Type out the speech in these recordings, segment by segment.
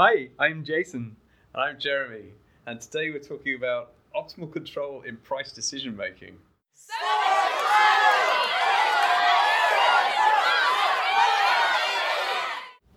Hi, I'm Jason. And I'm Jeremy, and today we're talking about optimal control in price decision making.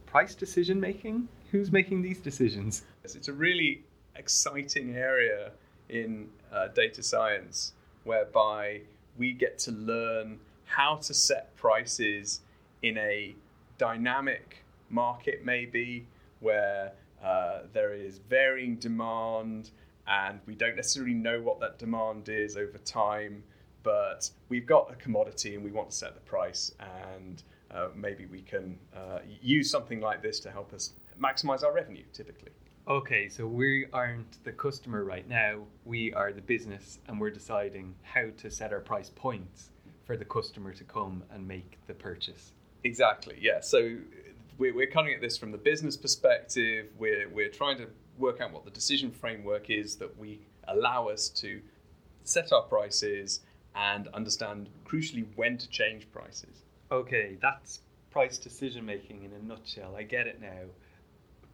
Price decision making? Who's making these decisions? It's a really exciting area in uh, data science whereby we get to learn how to set prices in a dynamic market, maybe where uh, there is varying demand and we don't necessarily know what that demand is over time, but we've got a commodity and we want to set the price, and uh, maybe we can uh, use something like this to help us maximize our revenue typically. Okay, so we aren't the customer right now, we are the business, and we're deciding how to set our price points for the customer to come and make the purchase. Exactly, yeah. So we're, we're coming at this from the business perspective. We're, we're trying to work out what the decision framework is that we allow us to set our prices and understand crucially when to change prices. Okay, that's price decision making in a nutshell. I get it now.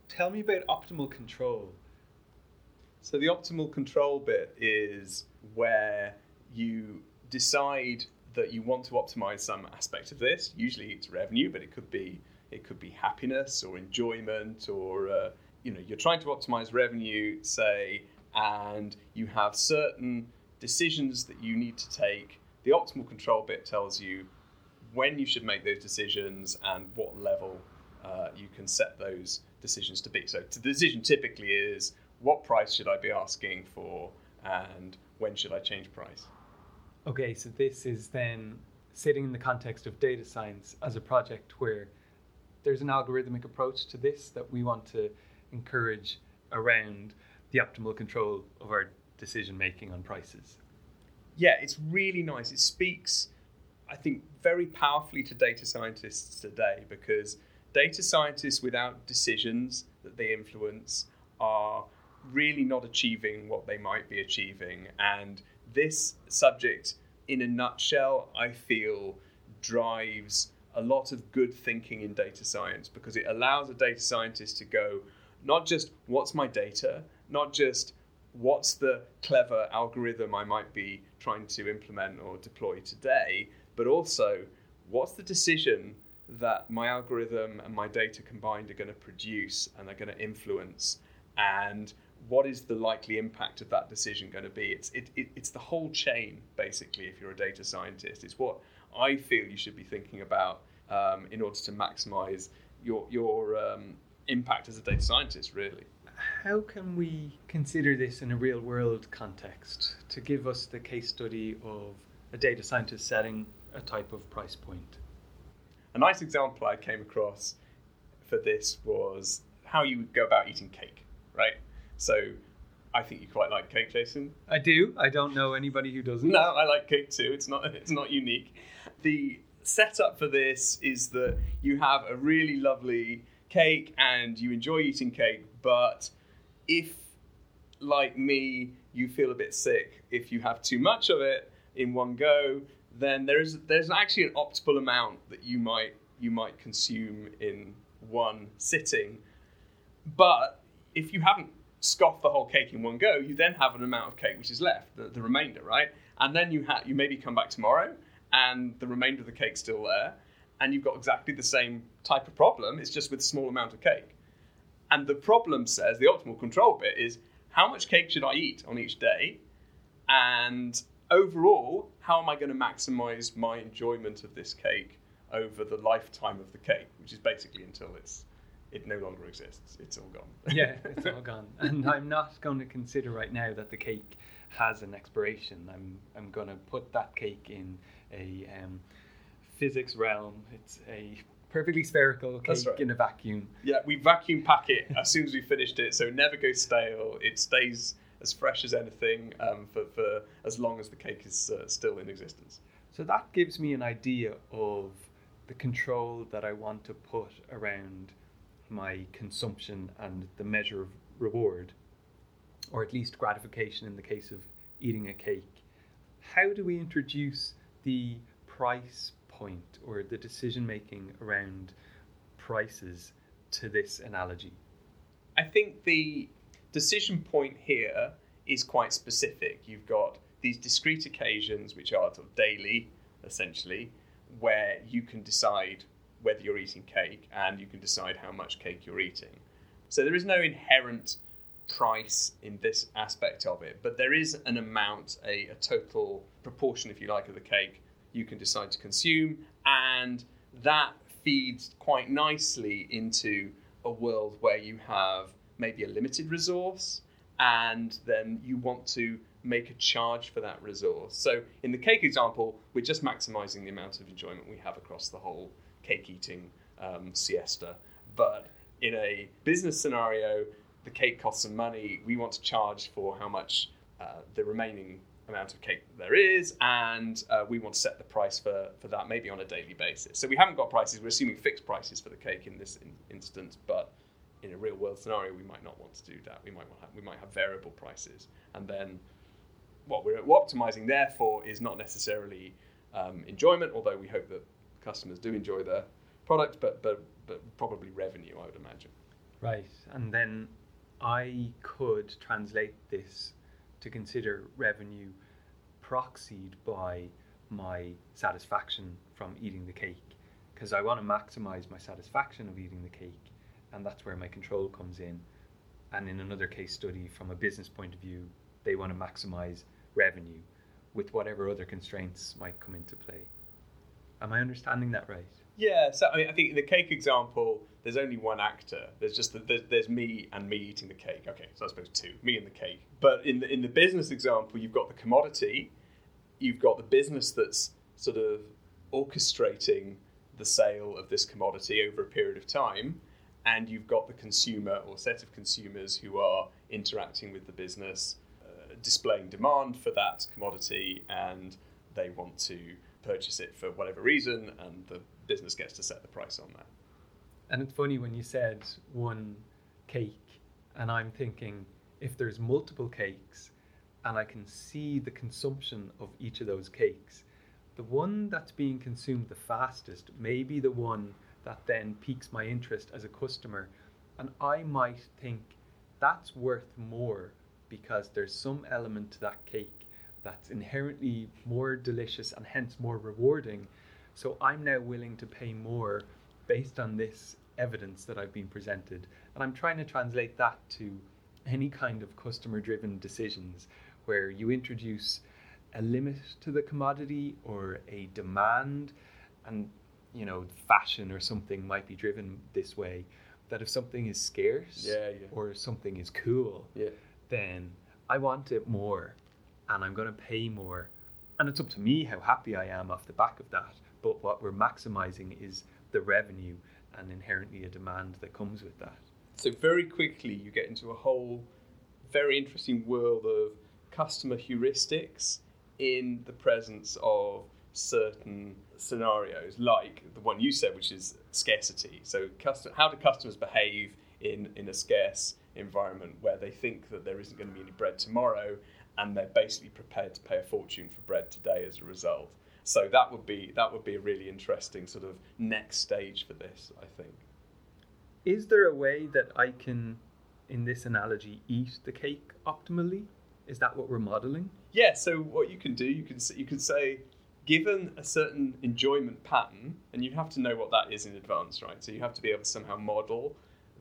Tell me about optimal control. So, the optimal control bit is where you decide that you want to optimize some aspect of this. Usually it's revenue, but it could be it could be happiness or enjoyment or uh, you know you're trying to optimize revenue, say, and you have certain decisions that you need to take. The optimal control bit tells you when you should make those decisions and what level uh, you can set those decisions to be. So the decision typically is what price should I be asking for and when should I change price. Okay, so this is then sitting in the context of data science as a project where there's an algorithmic approach to this that we want to encourage around the optimal control of our decision making on prices. Yeah, it's really nice. It speaks, I think, very powerfully to data scientists today because data scientists without decisions that they influence are really not achieving what they might be achieving. And this subject, in a nutshell, I feel drives a lot of good thinking in data science because it allows a data scientist to go not just what's my data, not just what's the clever algorithm I might be trying to implement or deploy today, but also what's the decision that my algorithm and my data combined are going to produce and are going to influence and what is the likely impact of that decision going to be? It's it, it, it's the whole chain basically if you're a data scientist. It's what i feel you should be thinking about um, in order to maximize your your um, impact as a data scientist really how can we consider this in a real world context to give us the case study of a data scientist setting a type of price point a nice example i came across for this was how you would go about eating cake right so I think you quite like cake, Jason. I do. I don't know anybody who doesn't. No, I like cake too. It's not it's not unique. The setup for this is that you have a really lovely cake and you enjoy eating cake, but if like me, you feel a bit sick if you have too much of it in one go, then there's there's actually an optimal amount that you might you might consume in one sitting. But if you haven't scoffed the whole cake in one go, you then have an amount of cake which is left, the, the remainder, right? And then you ha- you maybe come back tomorrow and the remainder of the cake's still there, and you've got exactly the same type of problem. It's just with a small amount of cake. And the problem says the optimal control bit is how much cake should I eat on each day, and overall, how am I going to maximize my enjoyment of this cake over the lifetime of the cake, which is basically until it's it no longer exists. It's all gone. yeah, it's all gone. And I'm not going to consider right now that the cake has an expiration. I'm I'm going to put that cake in a um, physics realm. It's a perfectly spherical cake right. in a vacuum. Yeah, we vacuum pack it as soon as we finished it, so it never goes stale. It stays as fresh as anything um, for, for as long as the cake is uh, still in existence. So that gives me an idea of the control that I want to put around my consumption and the measure of reward, or at least gratification in the case of eating a cake. How do we introduce the price point or the decision making around prices to this analogy? I think the decision point here is quite specific. You've got these discrete occasions, which are sort of daily, essentially, where you can decide whether you're eating cake and you can decide how much cake you're eating. So there is no inherent price in this aspect of it, but there is an amount, a, a total proportion, if you like, of the cake you can decide to consume, and that feeds quite nicely into a world where you have maybe a limited resource and then you want to make a charge for that resource. So in the cake example, we're just maximizing the amount of enjoyment we have across the whole cake eating um, siesta. But in a business scenario, the cake costs some money. We want to charge for how much uh, the remaining amount of cake there is, and uh, we want to set the price for, for that maybe on a daily basis. So we haven't got prices, we're assuming fixed prices for the cake in this in, instance, but in a real world scenario, we might not want to do that. We might want have, we might have variable prices, and then what we're, optimizing therefore is not necessarily um, enjoyment, although we hope that customers do enjoy their product, but but but probably revenue, I would imagine. Right, and then I could translate this to consider revenue proxied by my satisfaction from eating the cake because I want to maximize my satisfaction of eating the cake and that's where my control comes in and in another case study from a business point of view they want to maximize revenue with whatever other constraints might come into play am I understanding that right yeah, so I mean, I think in the cake example, there's only one actor. There's just the, there's, there's me and me eating the cake. Okay, so I suppose two, me and the cake. But in the in the business example, you've got the commodity, you've got the business that's sort of orchestrating the sale of this commodity over a period of time, and you've got the consumer or set of consumers who are interacting with the business, uh, displaying demand for that commodity, and they want to purchase it for whatever reason, and the business gets to set the price on that. And it's funny when you said one cake, and I'm thinking if there's multiple cakes and I can see the consumption of each of those cakes, the one that's being consumed the fastest may be the one that then piques my interest as a customer. And I might think that's worth more because there's some element to that cake that's inherently more delicious and hence more rewarding so I'm now willing to pay more based on this evidence that I've been presented. And I'm trying to translate that to any kind of customer driven decisions where you introduce a limit to the commodity or a demand and you know fashion or something might be driven this way that if something is scarce yeah, yeah. or something is cool yeah. then i want it more and i'm going to pay more and it's up to me how happy i am off the back of that but what we're maximizing is the revenue and inherently a demand that comes with that. So very quickly you get into a whole very interesting world of customer heuristics in the presence of certain scenarios like the one you said which is scarcity so custom, how do customers behave in, in a scarce environment where they think that there isn't going to be any bread tomorrow and they're basically prepared to pay a fortune for bread today as a result so that would be that would be a really interesting sort of next stage for this, I think. Is there a way that I can, in this analogy, eat the cake optimally? Is that what we're modeling? Yeah. So what you can do, you can you can say, given a certain enjoyment pattern, and you have to know what that is in advance, right? So you have to be able to somehow model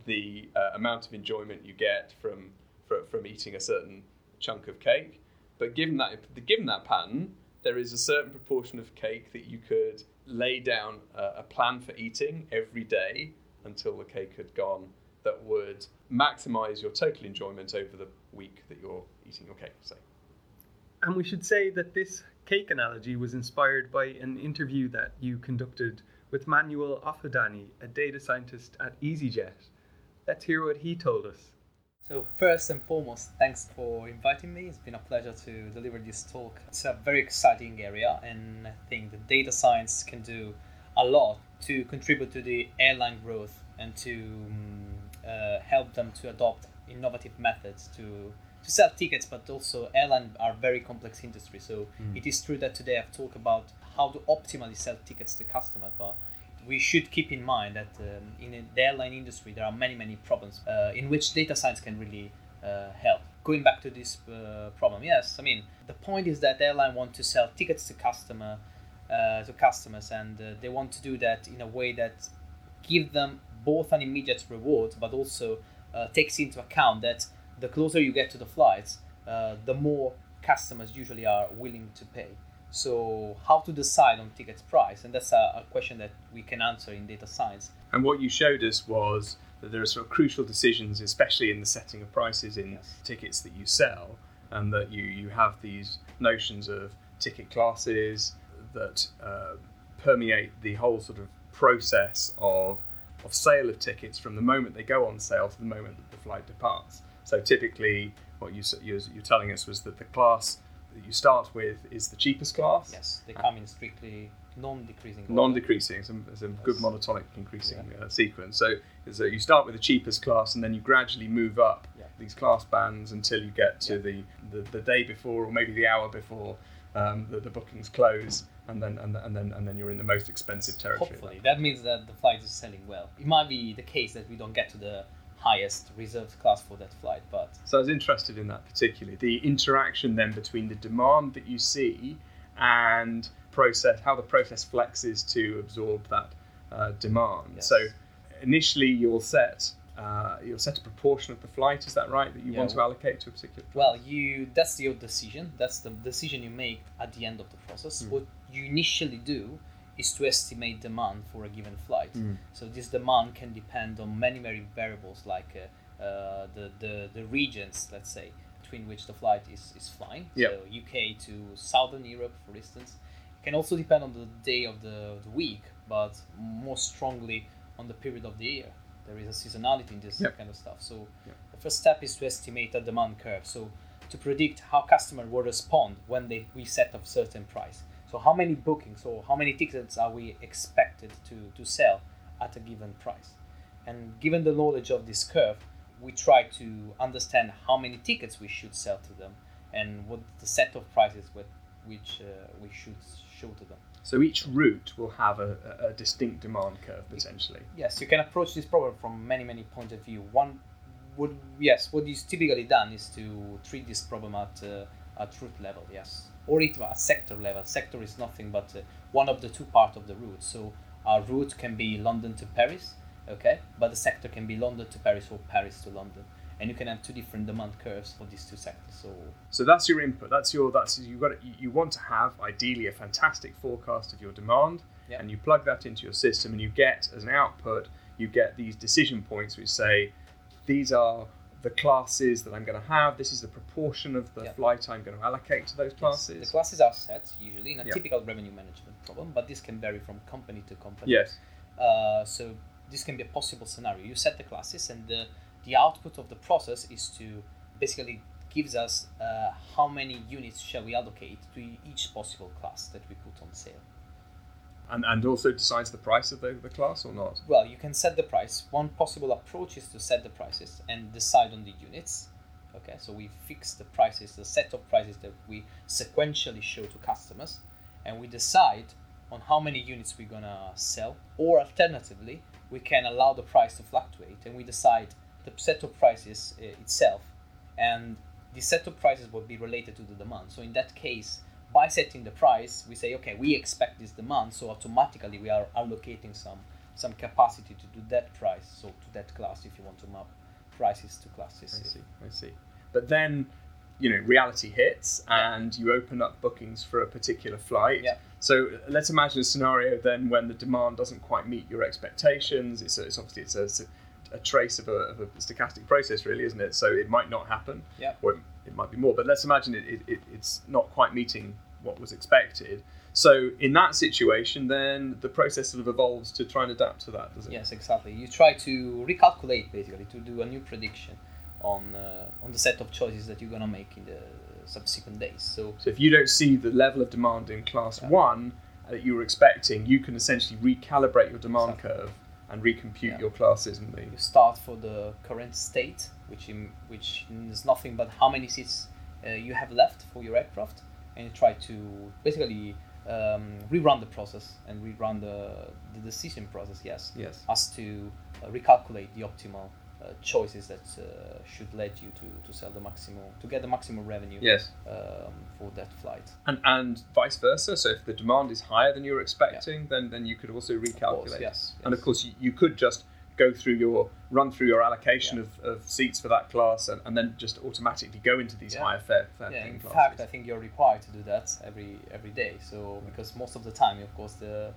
the uh, amount of enjoyment you get from, from from eating a certain chunk of cake. But given that given that pattern, there is a certain proportion of cake that you could lay down a, a plan for eating every day until the cake had gone that would maximize your total enjoyment over the week that you're eating your cake, say. And we should say that this cake analogy was inspired by an interview that you conducted with Manuel Offedani, a data scientist at EasyJet. Let's hear what he told us. So first and foremost, thanks for inviting me. It's been a pleasure to deliver this talk. It's a very exciting area, and I think the data science can do a lot to contribute to the airline growth and to um, uh, help them to adopt innovative methods to to sell tickets. But also, airline are very complex industry. So mm. it is true that today I've talked about how to optimally sell tickets to customers, but we should keep in mind that um, in the airline industry there are many many problems uh, in which data science can really uh, help. Going back to this uh, problem, yes, I mean the point is that airline want to sell tickets to customer uh, to customers, and uh, they want to do that in a way that give them both an immediate reward, but also uh, takes into account that the closer you get to the flights, the more customers usually are willing to pay. So, how to decide on tickets price? And that's a, a, question that we can answer in data science. And what you showed us was that there are sort of crucial decisions, especially in the setting of prices in yes. tickets that you sell, and that you, you have these notions of ticket classes that uh, permeate the whole sort of process of, of sale of tickets from the moment they go on sale to the moment that the flight departs. So, typically, what you, you're, you're telling us was that the class that you start with is the cheapest class. Yes, they come in strictly non-decreasing. Non-decreasing, some, some yes. good monotonic increasing yeah. uh, sequence. So, so you start with the cheapest class, and then you gradually move up yeah. these class bands until you get to yeah. the, the, the day before, or maybe the hour before um, the, the bookings close, and then and, and then and then you're in the most expensive territory. Hopefully, that means that the flight is selling well. It might be the case that we don't get to the highest reserved class for that flight. But so I was interested in that particularly the interaction then between the demand that you see and process how the process flexes to absorb that uh, demand. Yes. So initially you'll set uh, you'll set a proportion of the flight. Is that right? That you yeah, want to allocate to a particular. Well, you that's your decision. That's the decision you make at the end of the process. Mm. What you initially do is to estimate demand for a given flight. Mm. So this demand can depend on many, many variables like uh, uh, the, the, the regions, let's say, between which the flight is, is flying. Yep. So UK to Southern Europe, for instance. It can also depend on the day of the, the week, but more strongly on the period of the year. There is a seasonality in this yep. kind of stuff. So yep. the first step is to estimate a demand curve. So to predict how customer will respond when they we set a certain price. So how many bookings or how many tickets are we expected to, to sell at a given price? And given the knowledge of this curve, we try to understand how many tickets we should sell to them and what the set of prices with which uh, we should show to them. So each route will have a, a, distinct demand curve potentially. Yes, you can approach this problem from many many points of view. One would yes, what is typically done is to treat this problem at uh, at route level. Yes, or it at sector level. Sector is nothing but uh, one of the two parts of the route. So our route can be London to Paris, okay, but the sector can be London to Paris or Paris to London, and you can have two different demand curves for these two sectors. So, so that's your input. That's your that's you got you want to have ideally a fantastic forecast of your demand, yep. and you plug that into your system, and you get as an output you get these decision points which say these are the classes that I'm going to have. This is the proportion of the flight I'm going to allocate to those classes. Yes. The classes are set usually in a typical revenue management problem, but this can vary from company to company. Yes. Uh, so this can be a possible scenario. You set the classes, and the the output of the process is to basically gives us uh, how many units shall we allocate to each possible class that we put on sale. And, and also decides the price of the, the class or not? Well, you can set the price. One possible approach is to set the prices and decide on the units. Okay, so we fix the prices, the set of prices that we sequentially show to customers, and we decide on how many units we're gonna sell. Or alternatively, we can allow the price to fluctuate, and we decide the set of prices uh, itself, and the set of prices will be related to the demand. So in that case, by setting the price, we say, okay, we expect this demand, so automatically we are allocating some some capacity to do that price, so to that class, if you want to map prices to classes. I see, I see. But then, you know, reality hits, and you open up bookings for a particular flight. Yeah. So let's imagine a scenario then when the demand doesn't quite meet your expectations. It's, it's obviously it's a, a trace of a, of a, stochastic process, really, isn't it? So it might not happen, yeah. or it, it might be more. But let's imagine it, it, it's not quite meeting what was expected. So in that situation, then the process sort of evolves to try and adapt to that, does it? Yes, exactly. You try to recalculate basically to do a new prediction on uh, on the set of choices that you're gonna make in the subsequent days. So, so if you don't see the level of demand in class yeah. one that you were expecting, you can essentially recalibrate your demand exactly. curve and recompute yeah. your classes. And the... You start for the current state, which in, which is nothing but how many seats uh, you have left for your aircraft and try to basically um, rerun the process and rerun the, the decision process. Yes. Yes. As to uh, recalculate the optimal uh, choices that uh, should lead you to, to sell the maximum to get the maximum revenue Yes. um, for that flight. And and vice versa. So if the demand is higher than you're expecting, then then you could also recalculate. Of course, yes, And of course, you, you could just go through your run through your allocation Yeah. of, of seats for that class, and, and then just automatically go into these Yeah. higher fare, fare Yeah, in classes. fact, I think you're required to do that every every day. So because most of the time, of course, the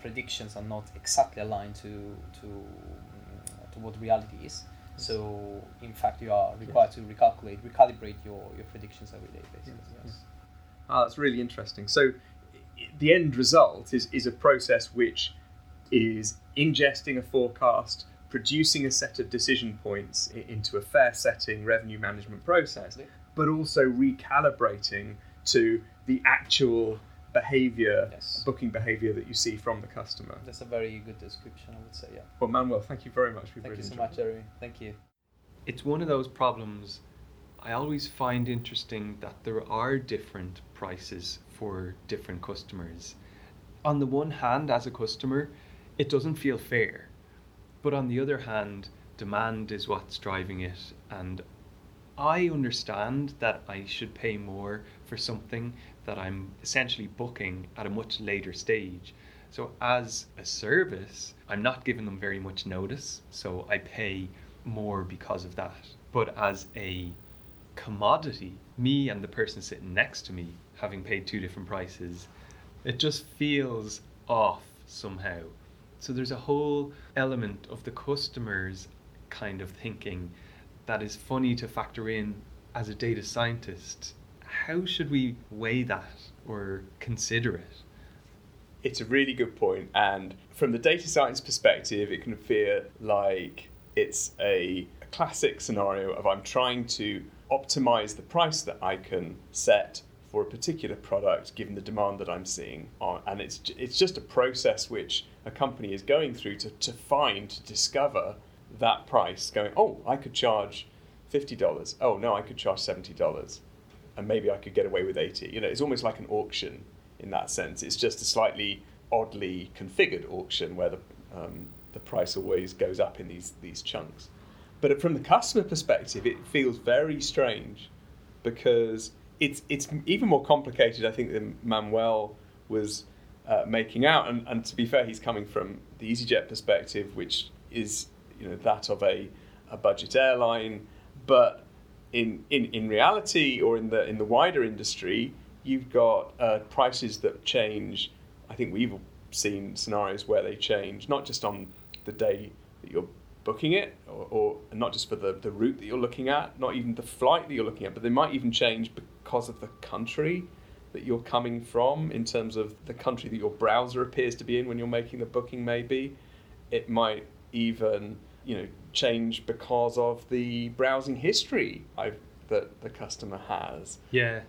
predictions are not exactly aligned to to to what reality is. So in fact, you are required to recalculate, recalibrate your, your predictions every day, basically. Yes, Yes. Ah, that's really interesting. So, the end result is, is a process which is ingesting a forecast, producing a set of decision points into a fare setting revenue management process, Absolutely. but also recalibrating to the actual behavior, Yes. booking behavior that you see from the customer. That's a very good description, I would say. Yeah. Well, Manuel, thank you very much. We've Thank really you so much. Jeremy. Thank you. It's one of those problems I always find interesting that there are different prices for different customers. On the one hand, as a customer, it doesn't feel fair. But on the other hand, demand is what's driving it. And I understand that I should pay more for something that I'm essentially booking at a much later stage. So, as a service, I'm not giving them very much notice, so I pay more because of that. But as a commodity, me and the person sitting next to me having paid two different prices, it just feels off somehow. So there's a whole element of the customers kind of thinking that is funny to factor in as a data scientist. How should we weigh that or consider it? It's a really good point, and from the data science perspective, it can feel like it's a, classic scenario of I'm trying to optimize the price that I can set for a particular product given the demand that I'm seeing and it's it's just a process which a company is going through to, to find to discover that price going oh I could charge fifty dollars oh no I could charge seventy dollars and maybe I could get away with 80. You know, it's almost like an auction in that sense. It's just a slightly oddly configured auction where the, um, the price always goes up in these, these chunks. But from the customer perspective, it feels very strange because it's, it's even more complicated, I think, than Manuel was uh, making out. And, and to be fair, he's coming from the EasyJet perspective, which is you know that of a, a budget airline. But in, in, in reality or in the in the wider industry, you've got uh, prices that change. I think we've seen scenarios where they change not just on the day that you're booking it, or, or not just for the, the route that you're looking at, not even the flight that you're looking at, but they might even change because of the country that you're coming from in terms of the country that your browser appears to be in when you're making the booking maybe it might even you know change because of the browsing history I've, that the customer has Yeah,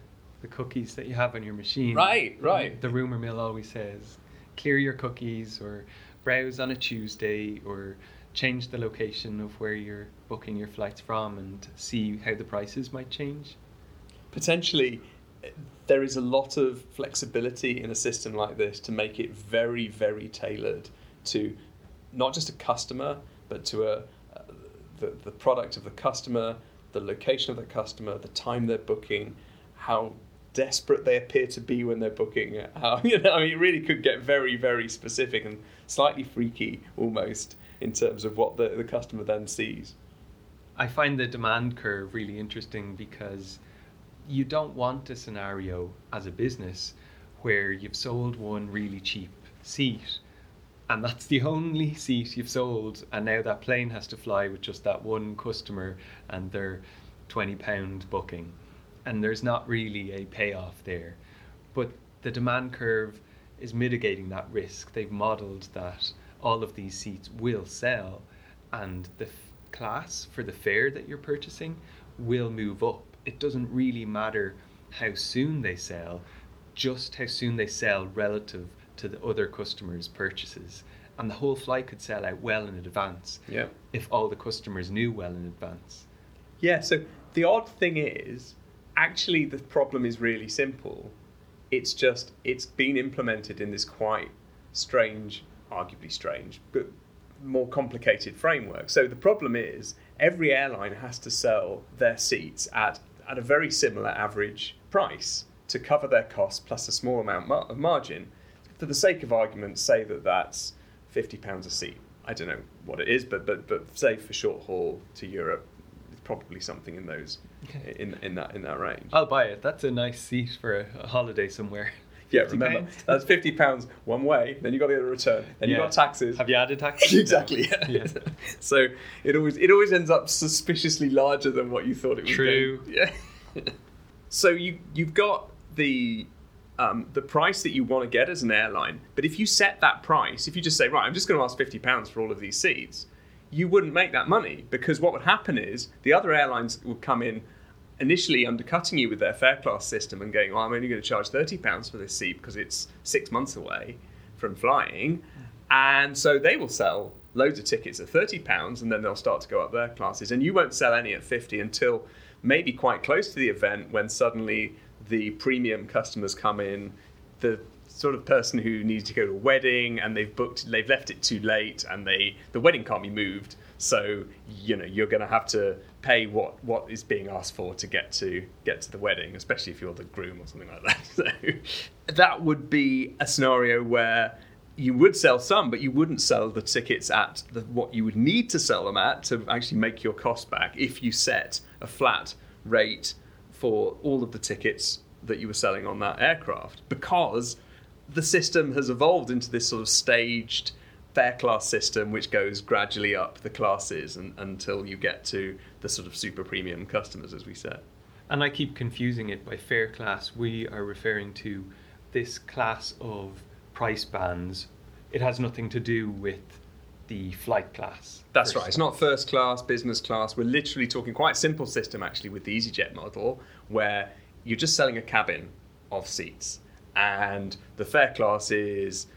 the cookies that you have on your machine. Right, right. The rumor mill always says clear your cookies or browse on a Tuesday or change the location of where you're booking your flights from and see how the prices might change. potentially there is a lot of flexibility in a system like this to make it very very tailored to not just a customer but to a uh, the, the product of the customer the location of the customer the time they're booking how desperate they appear to be when they're booking how you know I mean it really could get very very specific and slightly freaky almost in terms of what the, the customer then sees. I find the demand curve really interesting because you don't want a scenario as a business where you've sold one really cheap seat and that's the only seat you've sold and now that plane has to fly with just that one customer and their 20 pound booking. And there's not really a payoff there. But the demand curve is mitigating that risk. They've modeled that all of these seats will sell and the f- class for the fare that you're purchasing will move up it doesn't really matter how soon they sell just how soon they sell relative to the other customers' purchases. And the whole flight could sell out well in advance yeah if all the customers knew well in advance. Yeah, so the odd thing is, actually, the problem is really simple. It's just it's been implemented in this quite strange, arguably strange, but more complicated framework. So the problem is every airline has to sell their seats at at a very similar average price to cover their costs plus a small amount of margin. For the sake of argument, say that that's fifty pounds a seat. I don't know what it is, but but but say for short haul to Europe, it's probably something in those in in that in that range. I'll buy it. That's a nice seat for a, a holiday somewhere. Yeah, remember pounds. that's fifty pounds one way. Then you've got to get a return. Then you Yeah. got taxes. Have you added taxes? exactly. No. Yeah. So it always it always ends up suspiciously larger than what you thought it was. True. going- Yeah. so you you've got the um, the price that you want to get as an airline, but if you set that price, if you just say right, I'm just going to ask fifty pounds for all of these seats, you wouldn't make that money because what would happen is the other airlines would come in initially undercutting you with their fare class system and going, "Oh, I'm only going to charge thirty pounds for this seat because it's six months away from flying," and so they will sell loads of tickets at thirty pounds, and then they'll start to go up their classes, and you won't sell any at fifty until maybe quite close to the event when suddenly the premium customers come in, the sort of person who needs to go to a wedding and they've booked they've left it too late and they the wedding can't be moved. So you know you're going to have to pay what what is being asked for to get to get to the wedding especially if you're the groom or something like that. So that would be a scenario where you would sell some but you wouldn't sell the tickets at the, what you would need to sell them at to actually make your cost back if you set a flat rate for all of the tickets that you were selling on that aircraft. Because the system has evolved into this sort of staged fare class system which goes gradually up the classes and, until you get to the sort of super premium customers as we said And I keep confusing it by fare class. We are referring to this class of price bands. It has nothing to do with the flight class. That's right. It's not first class, business class. We're literally talking quite a simple system actually with the EasyJet model where you're just selling a cabin of seats and the fare class is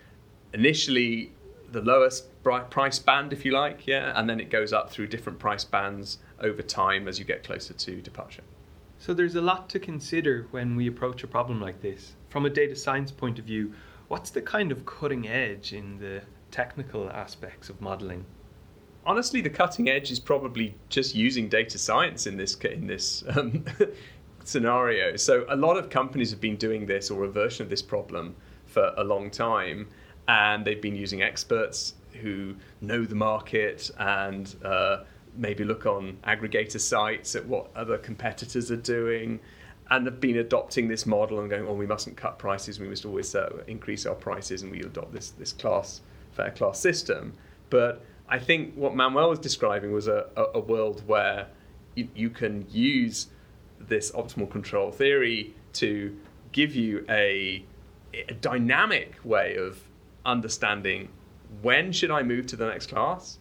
initially the lowest price band if you like, yeah, and then it goes up through different price bands over time as you get closer to departure. So there's a lot to consider when we approach a problem like this. From a data science point of view, what's the kind of cutting edge in the technical aspects of modeling? honestly, the cutting edge is probably just using data science in this in this um, scenario. So a lot of companies have been doing this or a version of this problem for a long time, and they've been using experts who know the market and uh, maybe look on aggregator sites at what other competitors are doing. And have been adopting this model and going, oh, we mustn't cut prices. We must always uh, increase our prices, and we adopt this this class fare class system. But I think what Manuel was describing was a, a, a world where you, you can use this optimal control theory to give you a, a dynamic way of understanding when should I move to the next class,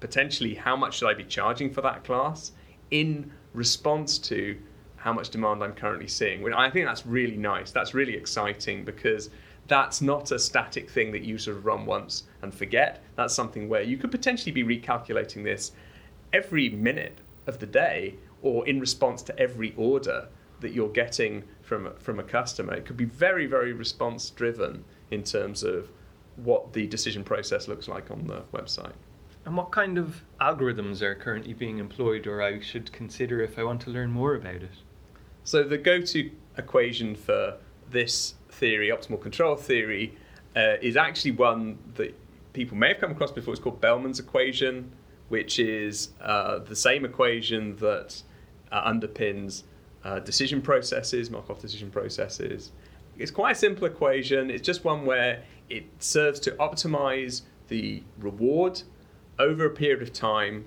potentially how much should I be charging for that class in response to how much demand I'm currently seeing. I think that's really nice. That's really exciting because that's not a static thing that you sort of run once and forget. That's something where you could potentially be recalculating this every minute of the day or in response to every order that you're getting from from a customer. It could be very very response driven in terms of what the decision process looks like on the website. And what kind of algorithms are currently being employed, or I should consider if I want to learn more about it? So the go-to equation for this theory, optimal control theory, uh, is actually one that people may have come across before. It's called Bellman's equation, which is uh, the same equation that uh, underpins uh, decision processes, Markov decision processes. It's quite a simple equation. It's just one where it serves to optimize the reward over a period of time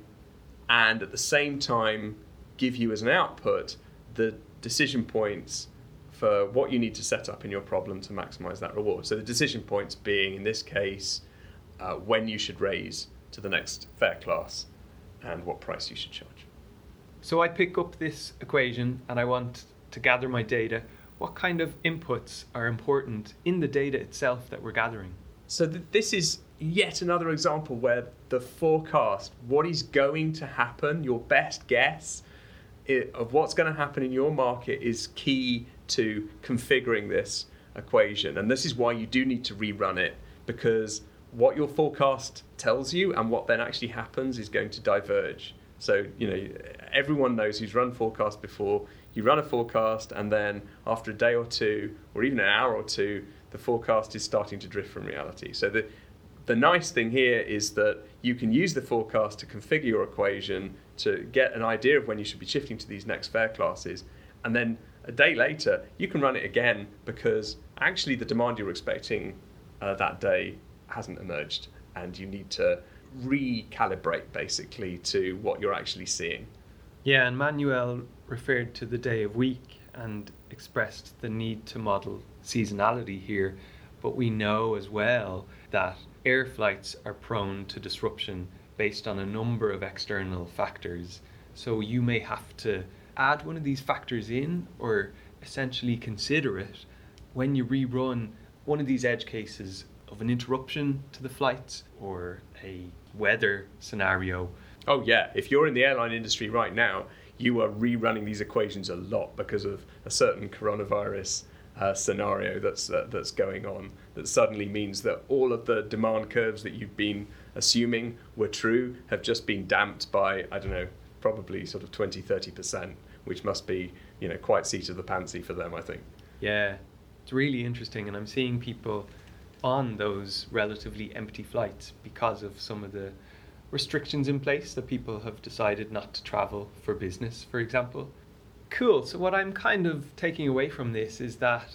and at the same time give you as an output the decision points for what you need to set up in your problem to maximize that reward. So the decision points being, in this case, uh, when you should raise to the next fare class and what price you should charge. So I pick up this equation and I want to gather my data. What kind of inputs are important in the data itself that we're gathering? So th- this is yet another example where the forecast, what is going to happen, your best guess i of what's going to happen in your market is key to configuring this equation. And this is why you do need to rerun it because what your forecast tells you and what then actually happens is going to diverge. So, you know, everyone knows who's run forecast before. You run a forecast, and then after a day or two, or even an hour or two, the forecast is starting to drift from reality. So, the, the nice thing here is that you can use the forecast to configure your equation to get an idea of when you should be shifting to these next fare classes. And then a day later, you can run it again because actually the demand you're expecting uh, that day hasn't emerged, and you need to recalibrate basically to what you're actually seeing. Yeah, and Manuel referred to the day of week and expressed the need to model seasonality here, but we know as well that air flights are prone to disruption based on a number of external factors. So you may have to add one of these factors in or essentially consider it when you rerun one of these edge cases of an interruption to the flights or a weather scenario. Oh, yeah. If you're in the airline industry right now, you are rerunning these equations a lot because of a certain coronavirus uh, scenario that's uh, that's going on that suddenly means that all of the demand curves that you've been assuming were true have just been damped by I don't know probably sort of 20 30% which must be you know quite seat of the pantsy for them I think yeah it's really interesting and I'm seeing people on those relatively empty flights because of some of the restrictions in place that people have decided not to travel for business, for example. Cool. So, what I'm kind of taking away from this is that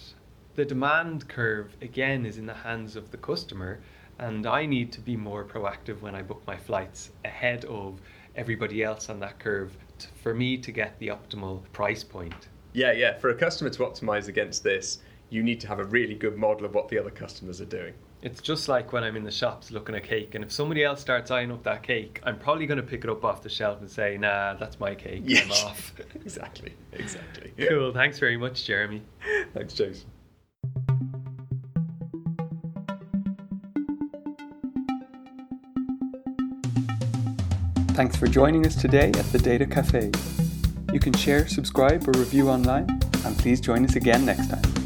the demand curve, again, is in the hands of the customer, and I need to be more proactive when I book my flights ahead of everybody else on that curve to, for me to get the optimal price point. Yeah, yeah. For a customer to optimize against this, you need to have a really good model of what the other customers are doing. It's just like when I'm in the shops looking at cake, and if somebody else starts eyeing up that cake, I'm probably going to pick it up off the shelf and say, "Nah, that's my cake. Yes. I'm off." exactly, exactly. cool. Thanks very much, Jeremy. Thanks, Jason. Thanks for joining us today at the Data Cafe. You can share, subscribe, or review online, and please join us again next time.